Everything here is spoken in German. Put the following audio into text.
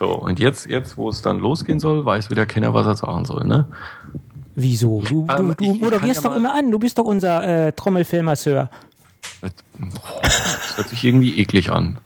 So, und jetzt, jetzt, wo es dann losgehen soll, weiß wieder keiner, was er sagen soll, ne? Wieso? Du, Ähm, du du moderierst doch immer an. Du bist doch unser äh, Trommelfilmasseur. Das, das hört sich irgendwie eklig an.